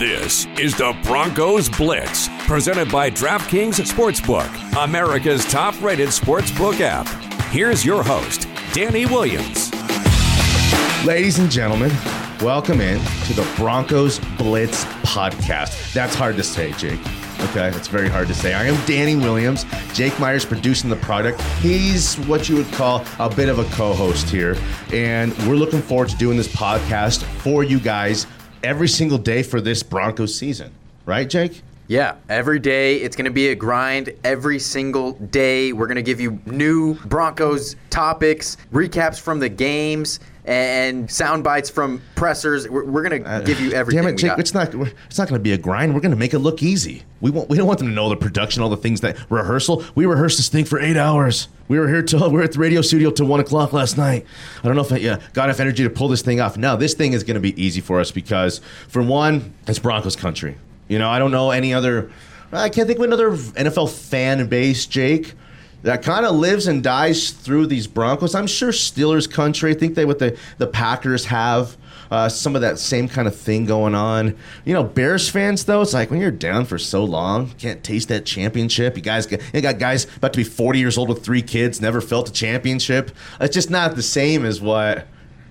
This is the Broncos Blitz, presented by DraftKings Sportsbook, America's top rated sportsbook app. Here's your host, Danny Williams. Ladies and gentlemen, welcome in to the Broncos Blitz podcast. That's hard to say, Jake. Okay, that's very hard to say. I am Danny Williams. Jake Myers producing the product. He's what you would call a bit of a co host here. And we're looking forward to doing this podcast for you guys every single day for this Broncos season. Right, Jake? Yeah, every day it's going to be a grind. Every single day we're going to give you new Broncos topics, recaps from the games, and sound bites from pressers. We're, we're going to give you everything. Uh, Damn it, we Jake! It's not. It's not going to be a grind. We're going to make it look easy. We want. We don't want them to know the production, all the things that rehearsal. We rehearsed this thing for eight hours. We were here till we were at the radio studio till one o'clock last night. I don't know if I yeah, got enough energy to pull this thing off. No, this thing is going to be easy for us because, for one, it's Broncos country. You know, I don't know any other. I can't think of another NFL fan base, Jake, that kind of lives and dies through these Broncos. I'm sure Steelers country. I think they what the the Packers have. Uh, some of that same kind of thing going on. You know, Bears fans though, it's like when you're down for so long, can't taste that championship. You guys, get, you got guys about to be 40 years old with three kids, never felt a championship. It's just not the same as what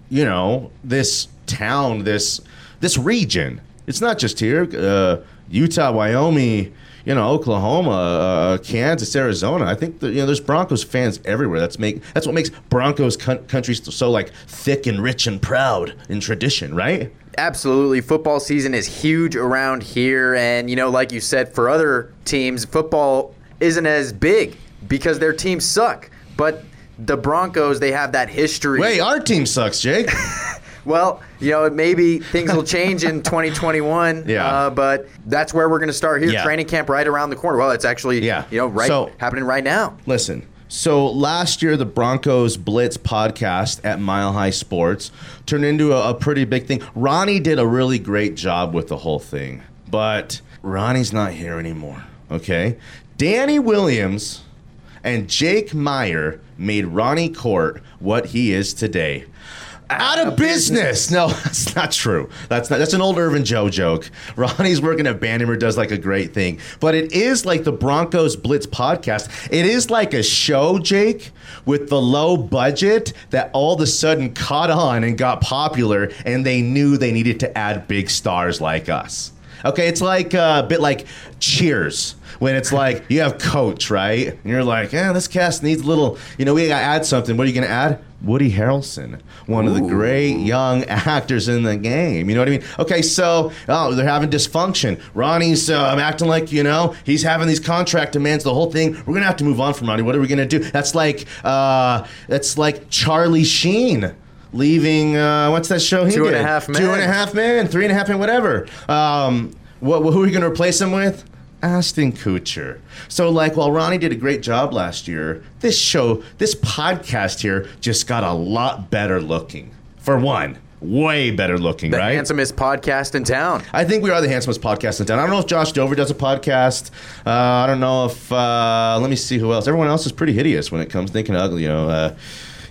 you know this town, this this region. It's not just here. Uh, Utah, Wyoming, you know, Oklahoma, uh, Kansas, Arizona. I think that, you know there's Broncos fans everywhere. That's make that's what makes Broncos con- country so like thick and rich and proud in tradition, right? Absolutely. Football season is huge around here. And, you know, like you said, for other teams, football isn't as big because their teams suck. But the Broncos, they have that history. Wait, our team sucks, Jake. Well, you know, maybe things will change in 2021. Yeah. Uh, but that's where we're going to start here. Yeah. Training camp right around the corner. Well, it's actually, Yeah. you know, right So- happening right now. Listen. So last year, the Broncos Blitz podcast at Mile High Sports turned into a, a pretty big thing. Ronnie did a really great job with the whole thing, but Ronnie's not here anymore. Okay, Danny Williams and Jake Meyer made Ronnie Court what he is today. Out of business. No, that's not true. That's not. That's an old Irvin Joe joke. Ronnie's working at Bandimere does like a great thing, but it is like the Broncos Blitz podcast. It is like a show, Jake, with the low budget that all of a sudden caught on and got popular, and they knew they needed to add big stars like us. Okay, it's like uh, a bit like Cheers when it's like you have Coach, right? And you're like, yeah, this cast needs a little. You know, we gotta add something. What are you gonna add? Woody Harrelson, one of the great young actors in the game. You know what I mean? Okay, so oh, they're having dysfunction. Ronnie's uh, acting like you know he's having these contract demands. The whole thing. We're gonna have to move on from Ronnie. What are we gonna do? That's like uh, that's like Charlie Sheen leaving. Uh, what's that show? He Two and did? a Half Men. and a half men, three and a half men, whatever. Um, what, who are you going to replace him with? Ashton Kutcher. So, like, while Ronnie did a great job last year, this show, this podcast here, just got a lot better looking. For one, way better looking, The right? handsomest podcast in town. I think we are the handsomest podcast in town. I don't know if Josh Dover does a podcast. Uh, I don't know if. Uh, let me see who else. Everyone else is pretty hideous when it comes thinking ugly. You know, uh,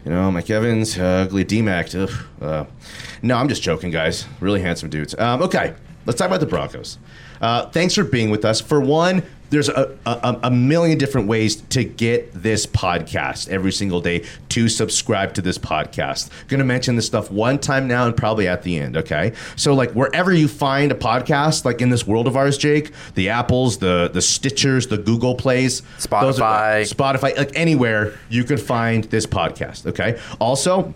you know, Mike Evans, uh, ugly D-Mac. Uh, no, I'm just joking, guys. Really handsome dudes. Um, okay, let's talk about the Broncos. Uh, thanks for being with us. For one, there's a, a, a million different ways to get this podcast every single day to subscribe to this podcast. Going to mention this stuff one time now and probably at the end, okay? So like wherever you find a podcast like in this world of ours, Jake, the Apples, the the Stitchers, the Google Plays, those are- Spotify. Spotify, like anywhere you can find this podcast, okay? Also,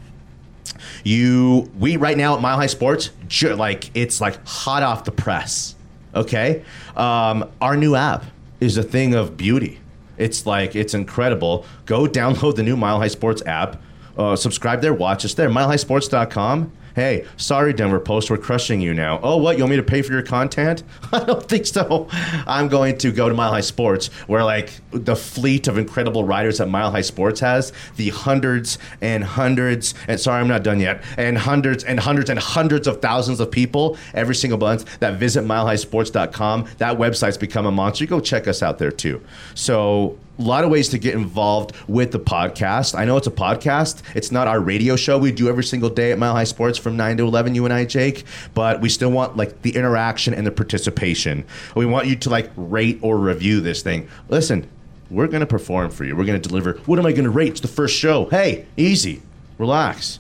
you we right now at Mile High Sports, like it's like hot off the press. Okay, um, our new app is a thing of beauty. It's like it's incredible. Go download the new Mile High Sports app. Uh, subscribe there, watch us there. MileHighSports.com. Hey, sorry, Denver Post, we're crushing you now. Oh, what? You want me to pay for your content? I don't think so. I'm going to go to Mile High Sports, where like the fleet of incredible writers that Mile High Sports has, the hundreds and hundreds, and sorry, I'm not done yet, and hundreds and hundreds and hundreds of thousands of people every single month that visit milehighsports.com. That website's become a monster. You go check us out there too. So a lot of ways to get involved with the podcast. I know it's a podcast. It's not our radio show we do every single day at Mile High Sports from 9 to 11, you and I, Jake. But we still want like the interaction and the participation. We want you to like rate or review this thing. Listen, we're going to perform for you. We're going to deliver. What am I going to rate? It's the first show. Hey, easy. Relax.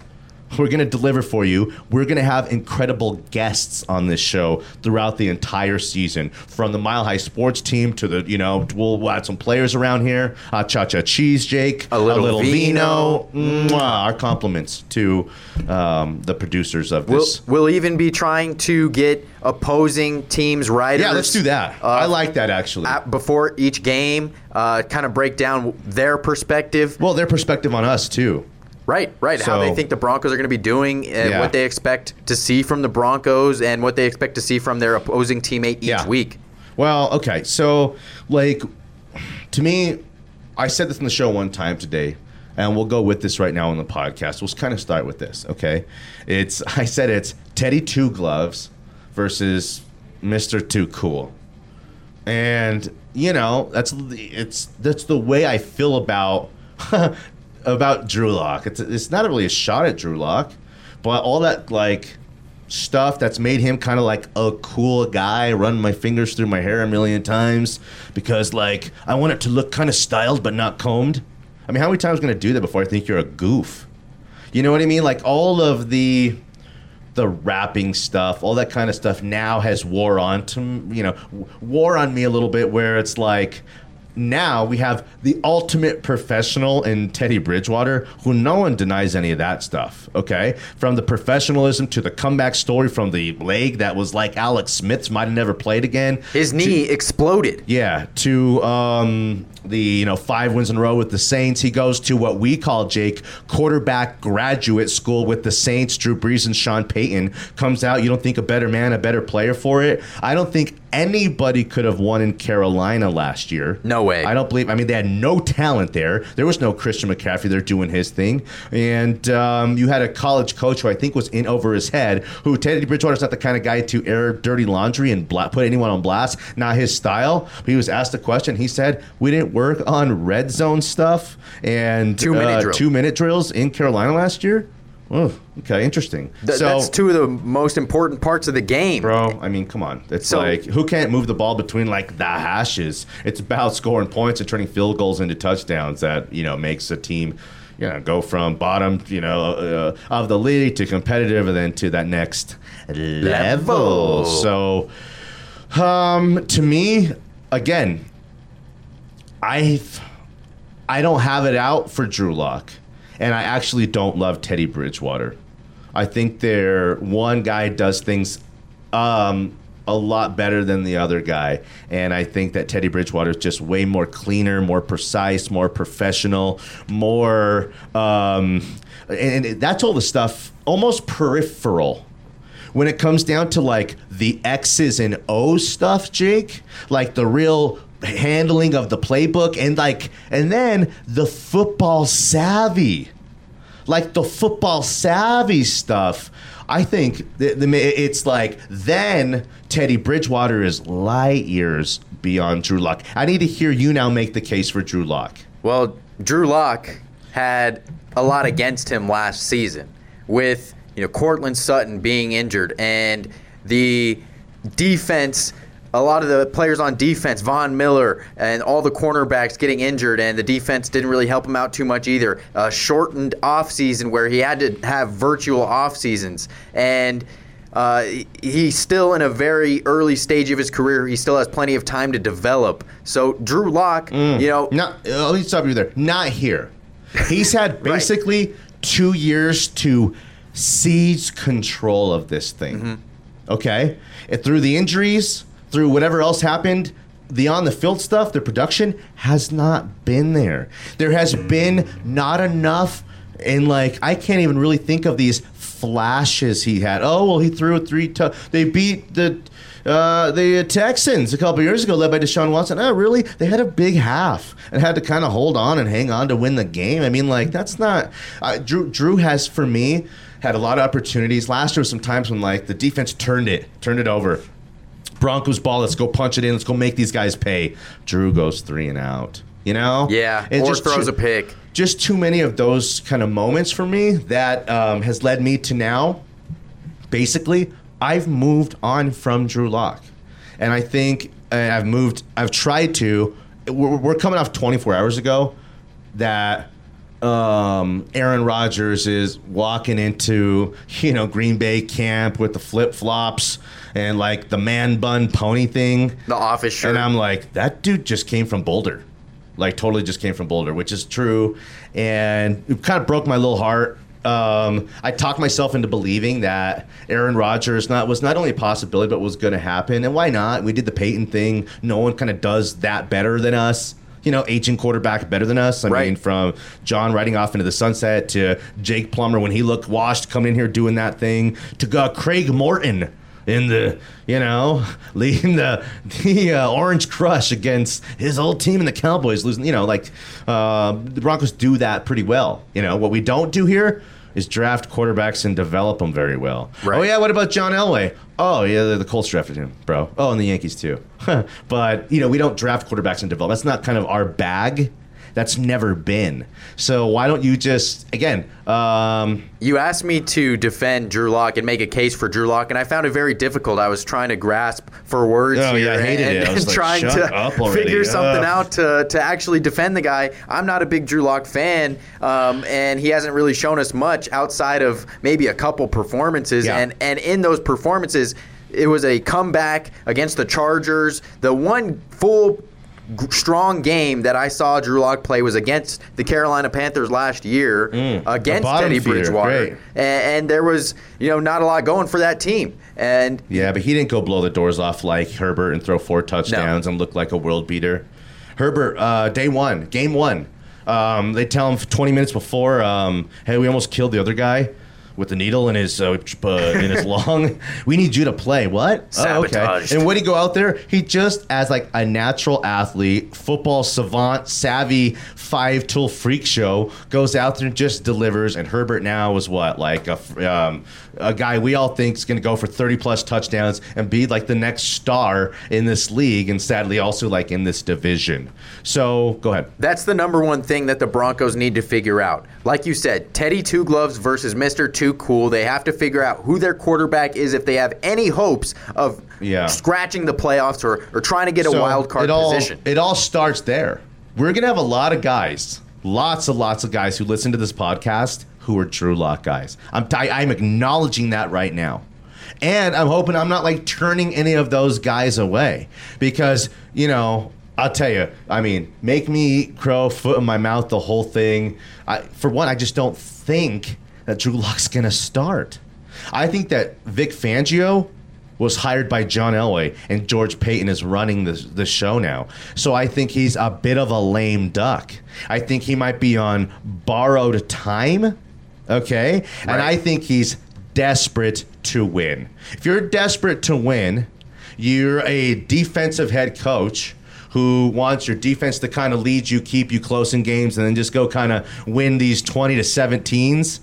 We're going to deliver for you. We're going to have incredible guests on this show throughout the entire season, from the Mile High Sports team to the, you know, we'll, we'll add some players around here. Uh, Cha Cha Cheese, Jake. A little vino. Mwah. Our compliments to um, the producers of We'll, this. we'll even be trying to get opposing teams writers. yeah, let's do that. uh, I like that actually. at- before each game, uh, kind of break down their perspective. well, their perspective on us too. Right, right. How they think the Broncos are going to be doing, and Yeah. what they expect to see from the Broncos, and what they expect to see from their opposing teammate each Yeah. week. Well, okay. So, like, to me, I said this in the show one time today, and we'll go with this right now on the podcast. We'll kind of start with this, okay? It's I said it's Teddy Two Gloves versus Mister Too Cool, and you know that's it's that's the way I feel about about Drew Lock. It's it's not really a shot at Drew Lock, but all that like stuff that's made him kind of like a cool guy. Run my fingers through my hair a million times because like I want it to look kind of styled but not combed. I mean, how many times gonna do that before I think you're a goof? You know what I mean? Like all of the the rapping stuff, all that kind of stuff now has wore on to you know wore on me a little bit where it's like now we have the ultimate professional in Teddy Bridgewater, who no one denies any of that stuff. Okay, from the professionalism to the comeback story from the leg that was like Alex Smith's might have never played again. His knee exploded. Yeah, to um, the you know five wins in a row with the Saints. He goes to what we call Jake quarterback graduate school with the Saints. Drew Brees and Sean Payton comes out. You don't think a better man, a better player for it? I don't think anybody could have won in Carolina last year. No way. I don't believe. I mean, they had no talent there. There was no Christian McCaffrey there doing his thing, and um, you had a college coach who I think was in over his head. Who Teddy Bridgewater's not the kind of guy to air dirty laundry and bla- put anyone on blast. Not his style. But he was asked a question. He said, "We didn't work on red zone stuff and Two-minute uh, drill. two minute drills in Carolina last year." Oh, okay, interesting. Th- so, that's two of the most important parts of the game. Bro, I mean, come on. It's So- like who can't move the ball between like the hashes? It's about scoring points and turning field goals into touchdowns that you know makes a team, you know, go from bottom, you know, uh, of the league to competitive, and then to that next level. Level. So, um, to me, again, I, I don't have it out for Drew Lock, and I actually don't love Teddy Bridgewater. I think they're one guy does things um, a lot better than the other guy, and I think that Teddy Bridgewater is just way more cleaner, more precise, more professional, more, um, and, and that's all the stuff almost peripheral when it comes down to like the X's and O's stuff, Jake, like the real handling of the playbook and like and then the football savvy. Like the football savvy stuff. I think the, it's like then Teddy Bridgewater is light years beyond Drew Lock. I need to hear you now make the case for Drew Lock. Well, Drew Lock had a lot against him last season with you know Courtland Sutton being injured and the defense. A lot of the players on defense, Von Miller and all the cornerbacks getting injured, and the defense didn't really help him out too much either. A shortened offseason where he had to have virtual off seasons, and uh, he's still in a very early stage of his career. He still has plenty of time to develop. So Drew Lock, you know, Not, uh, let me stop you there. Not here. He's had basically two years to seize control of this thing. Okay? And through the injuries, through whatever else happened, the on the field stuff, the production has not been there. There has been not enough, and like, I can't even really think of these flashes he had. Oh well, he threw a three. T- they beat the uh, the Texans a couple years ago, led by Deshaun Watson. Oh, really? They had a big half and had to kind of hold on and hang on to win the game. I mean, like that's not. Uh, Drew Drew has for me had a lot of opportunities. Last year was some times when like the defense turned it, turned it over. Broncos ball. Let's go punch it in. Let's go make these guys pay. Drew goes three and out. You know? Yeah. It or just throws too- a pick. Just too many of those kind of moments for me that um, has led me to now. Basically, I've moved on from Drew Lock, and I think uh, I've moved. I've tried to. We're, we're coming off 24 hours ago that um, Aaron Rodgers is walking into you know Green Bay camp with the flip flops and like the man bun pony thing. The office shirt. And I'm like, that dude just came from Boulder. Like, totally just came from Boulder, which is true. And it kind of broke my little heart. Um, I talked myself into believing that Aaron Rodgers not was not only a possibility, but was going to happen. And why not? We did the Peyton thing. No one kind of does that better than us. You know, aging quarterback better than us. I Right. mean, from John riding off into the sunset to Jake Plummer when he looked washed coming in here doing that thing to uh, Craig Morton in the you know leading the the uh, Orange Crush against his old team and the Cowboys losing. You know, like uh, the Broncos do that pretty well. You know what we don't do here is draft quarterbacks and develop them very well. Right. Oh yeah, what about John Elway? Oh yeah, the, the Colts drafted him, bro. Oh, and the Yankees too. but you know we don't draft quarterbacks and develop. That's not kind of our bag. That's never been. So why don't you just again? Um, You asked me to defend Drew Lock and make a case for Drew Lock, and I found it very difficult. I was trying to grasp for words Oh, here yeah, I hated and, it. I was and like, trying to figure something Ugh. out to, to actually defend the guy. I'm not a big Drew Lock fan, um, and he hasn't really shown us much outside of maybe a couple performances. Yeah. And, and in those performances, it was a comeback against the Chargers. The one full g- strong game that I saw Drew Lock play was against the Carolina Panthers last year a against Teddy feeder. Bridgewater. Great. A- And, there was, you know, not a lot going for that team. And Yeah, but he didn't go blow the doors off like Herbert and throw four touchdowns and look like a world beater. Herbert, uh, day one, game one, um, they tell him 20 minutes before, um, hey, we almost killed the other guy with the needle in his uh, in his lung. We need you to play. What? Sabotaged. And when he go out there, he just as like a natural athlete, football savant, savvy, five tool freak show goes out there and just delivers. And Herbert now is what like a um, a guy we all think is going to go for thirty plus touchdowns and be like the next star in this league, and sadly also like in this division. So go ahead. that's the number one thing that the Broncos need to figure out. Like you said, Teddy Two Gloves versus Mr. Too Cool. They have to figure out who their quarterback is if they have any hopes of Yeah. scratching the playoffs or, or trying to get a wild card it all, position. It all starts there. We're gonna have a lot of guys, lots and lots of guys who listen to this podcast who are Drew Lock guys. I'm t- I'm acknowledging that right now. And I'm hoping I'm not like turning any of those guys away because, you know, I'll tell you, I mean, make me crow, foot in my mouth, the whole thing. I, for one, I just don't think that Drew Lock's going to start. I think that Vic Fangio was hired by John Elway, and George Paton is running the, the show now. So I think he's a bit of a lame duck. I think he might be on borrowed time. Okay. And I think he's desperate to win. If you're desperate to win, you're a defensive head coach who wants your defense to kind of lead you, keep you close in games, and then just go kind of win these 20 to 17s.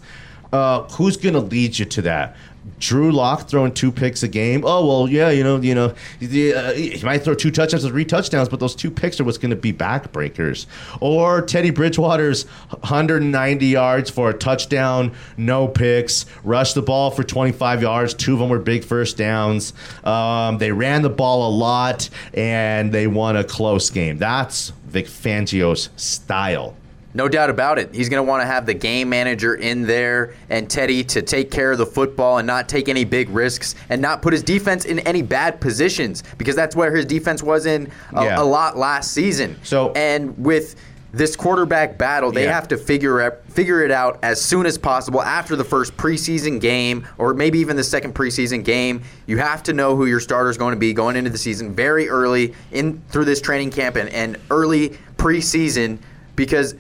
Uh, who's going to lead you to that? Drew Lock throwing two picks a game. Oh well, yeah, you know, you know, uh, he might throw two touchdowns or three touchdowns, but those two picks are what's going to be backbreakers. Or Teddy Bridgewater's 190 yards for a touchdown, no picks, rushed the ball for 25 yards. Two of them were big first downs. Um, they ran the ball a lot and they won a close game. That's Vic Fangio's style. No doubt about it. He's going to want to have the game manager in there and Teddy to take care of the football and not take any big risks and not put his defense in any bad positions because that's where his defense was in a, Yeah. a lot last season. So- and with this quarterback battle, they Yeah. have to figure out, figure it out as soon as possible after the first preseason game or maybe even the second preseason game. You have to know who your starter is going to be going into the season very early in through this training camp and, and early preseason because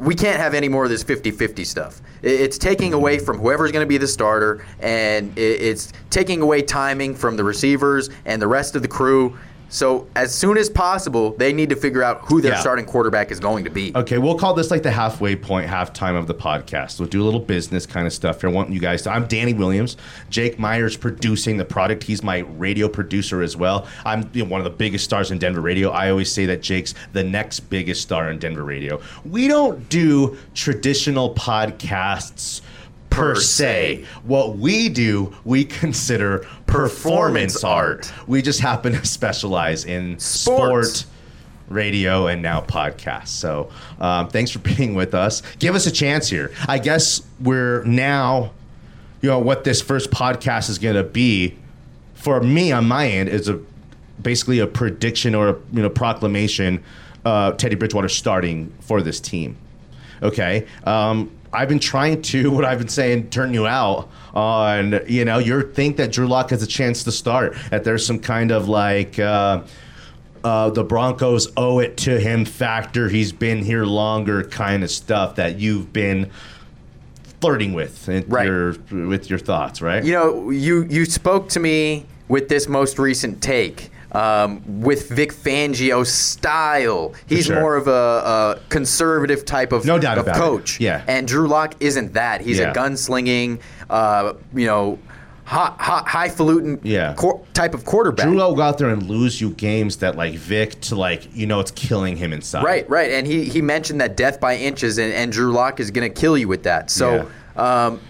we can't have any more of this 50-50 stuff. It's taking away mm-hmm. from whoever's going to be the starter, and it's taking away timing from the receivers and the rest of the crew. So as soon as possible, they need to figure out who their Yeah. starting quarterback is going to be. Okay, we'll call this like the halfway point, halftime of the podcast. We'll do a little business kind of stuff here. I want you guys to. I'm Danny Williams. Jake Myers producing the product. He's my radio producer as well. I'm you know, one of the biggest stars in Denver radio. I always say that Jake's the next biggest star in Denver radio. We don't do traditional podcasts per se. What we do, we consider performance, art. We just happen to specialize in Sports. sport radio and now podcast. So um, thanks for being with us. Give us a chance here. I guess we're now, you know, what this first podcast is going to be for me on my end is a basically a prediction or a you know proclamation. Uh, Teddy Bridgewater starting for this team. Okay. Um, I've been trying to what I've been saying turn you out on you know you think that Drew Lock has a chance to start that there's some kind of like uh, uh, the Broncos owe it to him factor he's been here longer kind of stuff that you've been flirting with Right. your with your thoughts right You know, you you spoke to me with this most recent take. Um, with Vic Fangio style, he's sure. more of a, a conservative type of, No doubt of about it. coach. Yeah. and Drew Lock isn't that. He's Yeah. a gunslinging, uh, you know, hot, hot, highfalutin Yeah. quar- type of quarterback. Drew will go out there and lose you games that like Vic to like you know it's killing him inside Right, right. And he, he mentioned that death by inches, and, and Drew Lock is going to kill you with that. So um,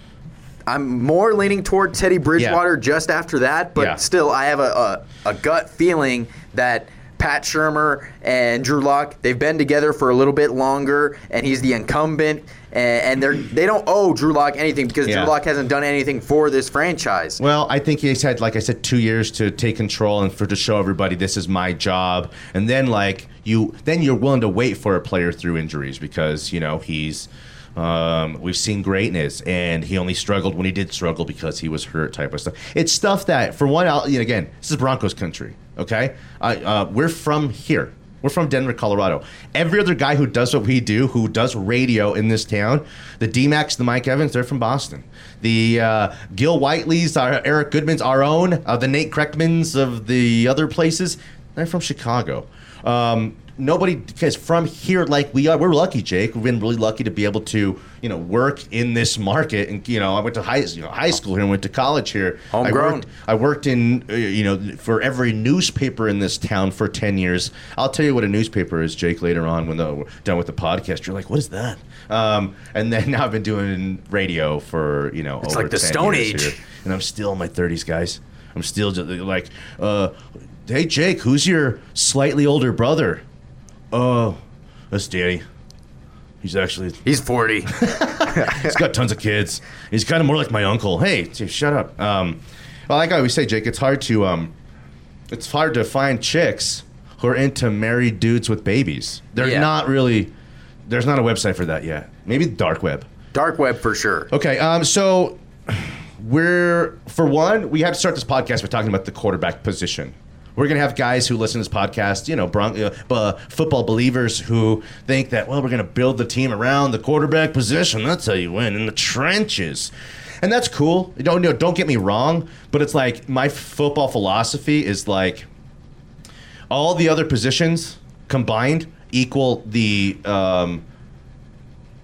I'm more leaning toward Teddy Bridgewater just after that, but Yeah. still, I have a, a, a gut feeling that Pat Shurmur and Drew Lock, they've been together for a little bit longer, and he's the incumbent. And, and they're they don't owe Drew Lock anything because Yeah. Drew Lock hasn't done anything for this franchise. Well, I think he's had, like I said, two years to take control and for to show everybody this is my job, and then like you, then you're willing to wait for a player through injuries because you know he's. Um, we've seen greatness, and he only struggled when he did struggle because he was hurt, type of stuff. It's stuff that, for one, I'll, you know, again, this is Broncos country. Okay, I, uh, we're from here. We're from Denver, Colorado. Every other guy who does what we do, who does radio in this town, the D-Max, the Mike Evans, they're from Boston. The uh, Gil Whiteley's, our Eric Goodman's, our own, uh, the Nate Kreckmans of the other places, they're from Chicago. Um, nobody because from here like we are. We're lucky, Jake. We've been really lucky to be able to, you know, work in this market. And you know, I went to high, you know, high school here and went to college here. I Homegrown. worked, I worked in, uh, you know, for every newspaper in this town for 10 years. I'll tell you what a newspaper is, Jake, later on when the, we're done with the podcast. You're like, what is that? Um, and then now I've been doing radio for, you know, It's over like the 10 Stone Age. here. And I'm still in my 30s, guys. I'm still just like, uh, hey, Jake, who's your slightly older brother? Oh, that's Danny. He's actually He's 40. he's got tons of kids. He's kind of more like my uncle. Hey, t- shut up. Um, well, like I always say, Jake, it's hard to um, it's hard to find chicks who are into married dudes with babies. They're Yeah. not really. There's not a website for that yet. Maybe the dark web. Dark web for sure. Okay, um, so we're for one, we have to start this podcast by talking about the quarterback position. We're gonna have guys who listen to this podcast, you know, Bron- uh, football believers who think that well, we're gonna build the team around the quarterback position. That's how you win in the trenches, and that's cool. Don't no, don't get me wrong, but it's like my football philosophy is like all the other positions combined equal the um,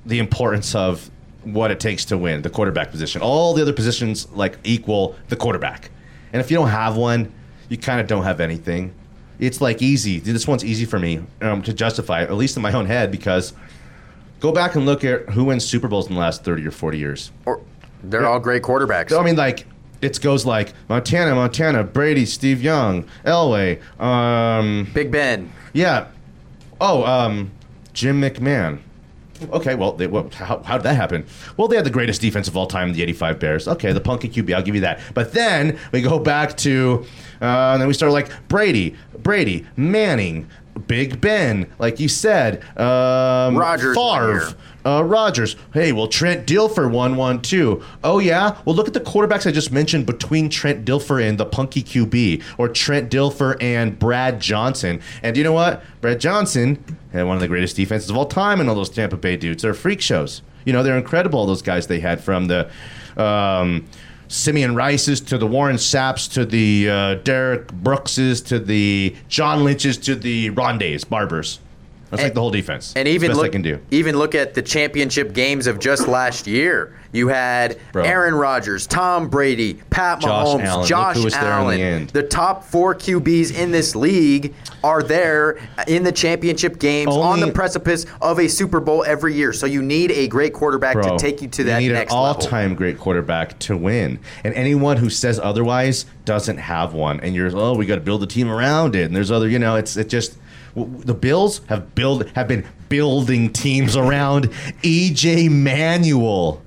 the importance of what it takes to win the quarterback position. All the other positions like equal the quarterback, and if you don't have one, you kind of don't have anything. It's like easy. This one's easy for me um, to justify, at least in my own head, because go back and look at who wins Super Bowls in the last thirty or forty years. Or, they're all great quarterbacks. I mean, like it goes like Montana, Montana, Brady, Steve Young, Elway, um, Big Ben. yeah. Oh, um, Jim McMahon. Okay, well, they, well how, how did that happen? Well, they had the greatest defense of all time, the 85 Bears. Okay, the punky QB, I'll give you that. But then we go back to, uh, and then we start like Brady, Brady, Manning, Big Ben, like you said, um, Rodgers. Favre, uh, Rodgers. Hey, well, Trent Dilfer won one too. Oh yeah. Well, look at the quarterbacks I just mentioned between Trent Dilfer and the punky QB, or Trent Dilfer and Brad Johnson. And you know what? Brad Johnson had one of the greatest defenses of all time, and all those Tampa Bay dudes. They're freak shows. You know, they're incredible. All those guys they had from the. Um, Simeon Rice's to the Warren Sapps to the uh, Derrick Brookses to the John Lynch's to the Rondes, Barbers. That's like the whole defense. And even look, can do. even look at the championship games of just last year. You had Bro. Aaron Rodgers, Tom Brady, Pat Josh Mahomes, Allen. Josh who was there in the Allen. end. The top four QBs in this league are there in the championship games on the precipice of a Super Bowl every year. So you need a great quarterback Bro, to take you to that need next an all-time great quarterback to win, and anyone who says otherwise doesn't have one. And you're, oh, we got to build a team around it. And there's other, you know, it's it just the Bills have build have been building teams around EJ Manuel,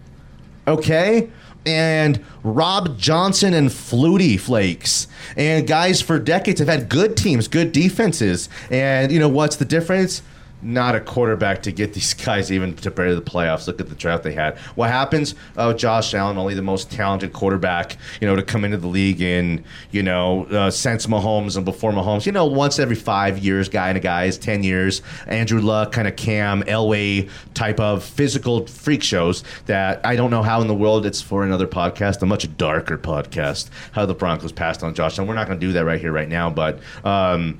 okay, and Rob Johnson and Flutie Flakes, and guys for decades have had good teams, good defenses, and you know what's the difference? Not a quarterback to get these guys even to to the playoffs. Look at the draft they had. What happens? Oh, Josh Allen, only the most talented quarterback, you know, to come into the league in, you know, uh, since Mahomes and before Mahomes. You know, once every five years, guy and a guy is ten years. Andrew Luck, kind of Cam Elway type of physical freak shows that I don't know how in the world it's for another podcast, a much darker podcast. How the Broncos passed on Josh Allen. We're not going to do that right here, right now, but. Um,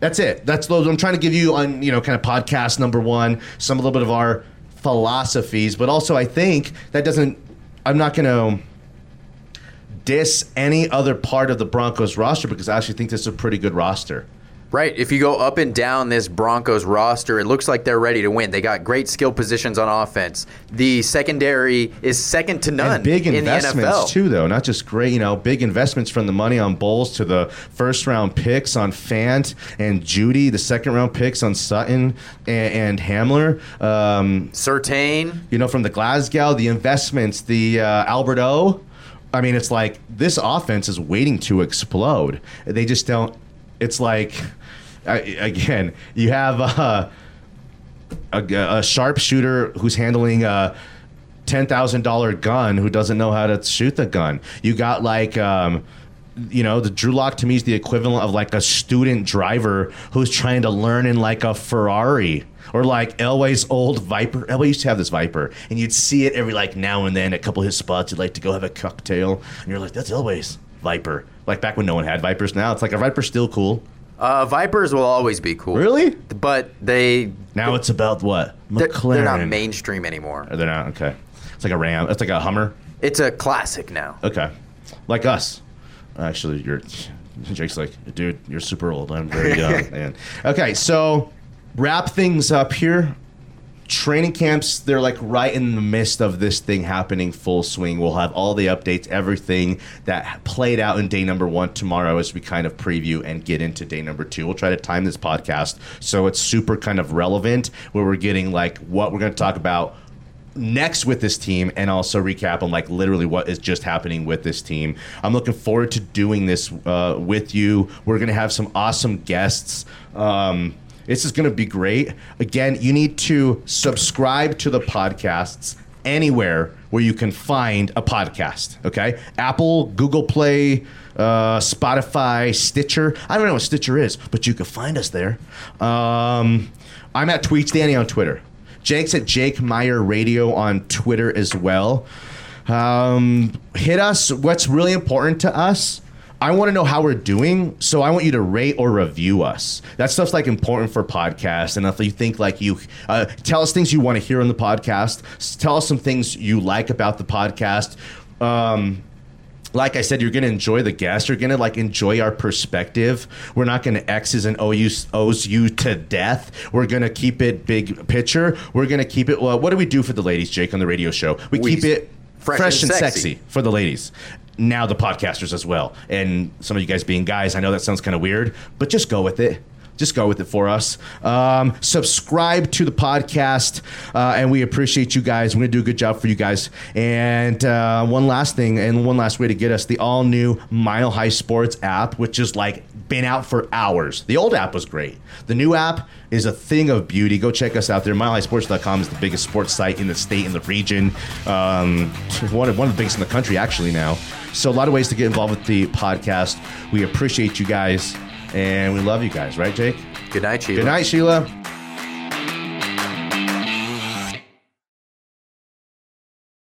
that's it. That's those. I'm trying to give you on you know kind of podcast number one some a little bit of our philosophies, but also I think that doesn't. I'm not going to diss any other part of the Broncos roster because I actually think this is a pretty good roster. Right. If you go up and down this Broncos roster, it looks like they're ready to win. They got great skill positions on offense. The secondary is second to none And big in the investments NFL. too, though. Not just great, you know, big investments from the money on Bolles to the first round picks on Fant and Jeudy, the second round picks on Sutton and, and Hamler. Um, Surtain. you know, from the Glasgow, the investments, the uh, Alberto. I mean, it's like this offense is waiting to explode. They just don't. It's like, I, again, you have uh, a, a sharpshooter who's handling a ten thousand dollar gun who doesn't know how to shoot the gun. You got like. Um, you know, the Drew Lock to me is the equivalent of like a student driver who's trying to learn in like a Ferrari or like Elway's old Viper. Elway used to have this Viper, and you'd see it every like now and then. A couple of his spots, you'd like to go have a cocktail, and you're like, that's Elway's Viper. Like back when no one had Vipers. Now it's like a Viper's still cool. Uh, Vipers will always be cool. Really? But they Now it's about what they're, McLaren. they're not mainstream anymore. Or they're not okay. It's like a Ram. It's like a Hummer. It's a classic now. Okay, like us. Actually, you're. Jake's like, dude, you're super old. I'm very young, man. Okay, so wrap things up here. Training camps, they're like right in the midst of this thing happening full swing. We'll have all the updates, everything that played out in day number one tomorrow as we kind of preview and get into day number two. We'll try to time this podcast so it's super kind of relevant where we're getting like what we're going to talk about next with this team and also recap on like literally what is just happening with this team. I'm looking forward to doing this uh, with you. We're gonna have some awesome guests. Um, this is gonna be great. Again, you need to subscribe to the podcasts anywhere where you can find a podcast. Okay, Apple, Google Play. Uh, Spotify, Stitcher. I don't know what Stitcher is, but you can find us there. Um, I'm at Tweets Danny on Twitter. Jake's at Jake Meyer Radio on Twitter as well. Um, hit us. What's really important to us? I want to know how we're doing, so I want you to rate or review us. That stuff's like important for podcasts. And if you think like you, uh, tell us things you want to hear on the podcast. Tell us some things you like about the podcast. Um, like I said, you're going to enjoy the guest. You're going to like enjoy our perspective. We're not going to X's and O's, O's you to death. We're going to keep it big picture. We're going to keep it. Well, what do we do for the ladies, Jake, on the radio show? We, We- keep it fresh, fresh and and sexy. sexy. for the ladies. Now the podcasters as well, and some of you guys being guys. I know that sounds kind of weird, but just go with it. Just go with it for us. Um, subscribe to the podcast, uh, and we appreciate you guys. We're gonna do a good job for you guys. And uh, one last thing, and one last way to get us: the all new Mile High Sports app, which is like been out for hours. The old app was great. The new app is a thing of beauty. Go check us out there. MileHighSports.com is the biggest sports site in the state, in the region. Um, one, of, one of the biggest in the country, actually, now. So, a lot of ways to get involved with the podcast. We appreciate you guys, and we love you guys, right, Jake? Good night, Sheila. Good night, Sheila.